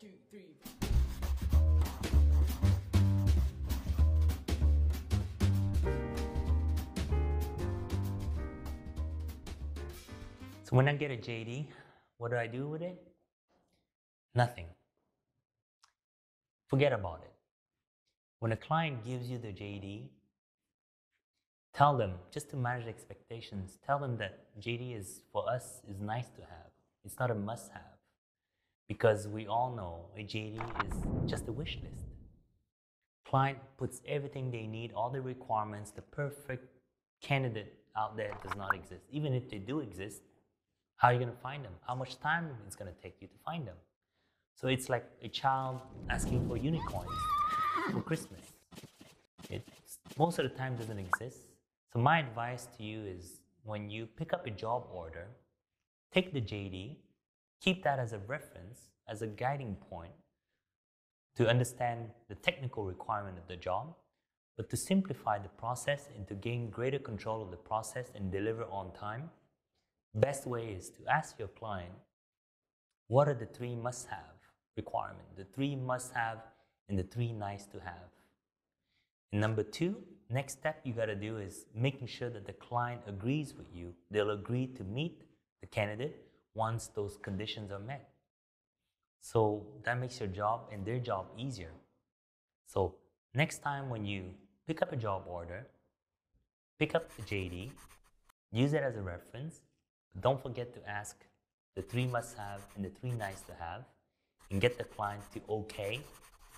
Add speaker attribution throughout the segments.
Speaker 1: two, three.
Speaker 2: So when I get a JD, what do I do with it? Nothing. Forget about it. When a client gives you the JD, tell them just to manage expectations. Tell them that JD is for us is nice to have. It's not a must-have because we all know a JD is just a wish list. Client puts everything they need, all the requirements, the perfect candidate out there does not exist. Even if they do exist, how are you going to find them? How much time it's going to take you to find them? So it's like a child asking for unicorns for Christmas. It most of the time doesn't exist. So my advice to you is when you pick up a job order, take the JD, keep that as a reference, as a guiding point to understand the technical requirement of the job, but to simplify the process and to gain greater control of the process and deliver on time, best way is to ask your client, what are the three must-have requirements, the three must-have and the three nice-to-have? And number two, next step you got to do is making sure that the client agrees with you. They'll agree to meet the candidate once those conditions are met. So that makes your job and their job easier. So next time when you pick up a job order, pick up the JD, use it as a reference, don't forget to ask the three must have and the three nice to have, and get the client to okay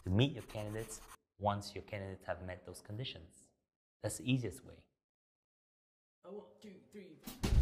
Speaker 2: to meet your candidates once your candidates have met those conditions. That's the easiest way.
Speaker 1: A one, two, three.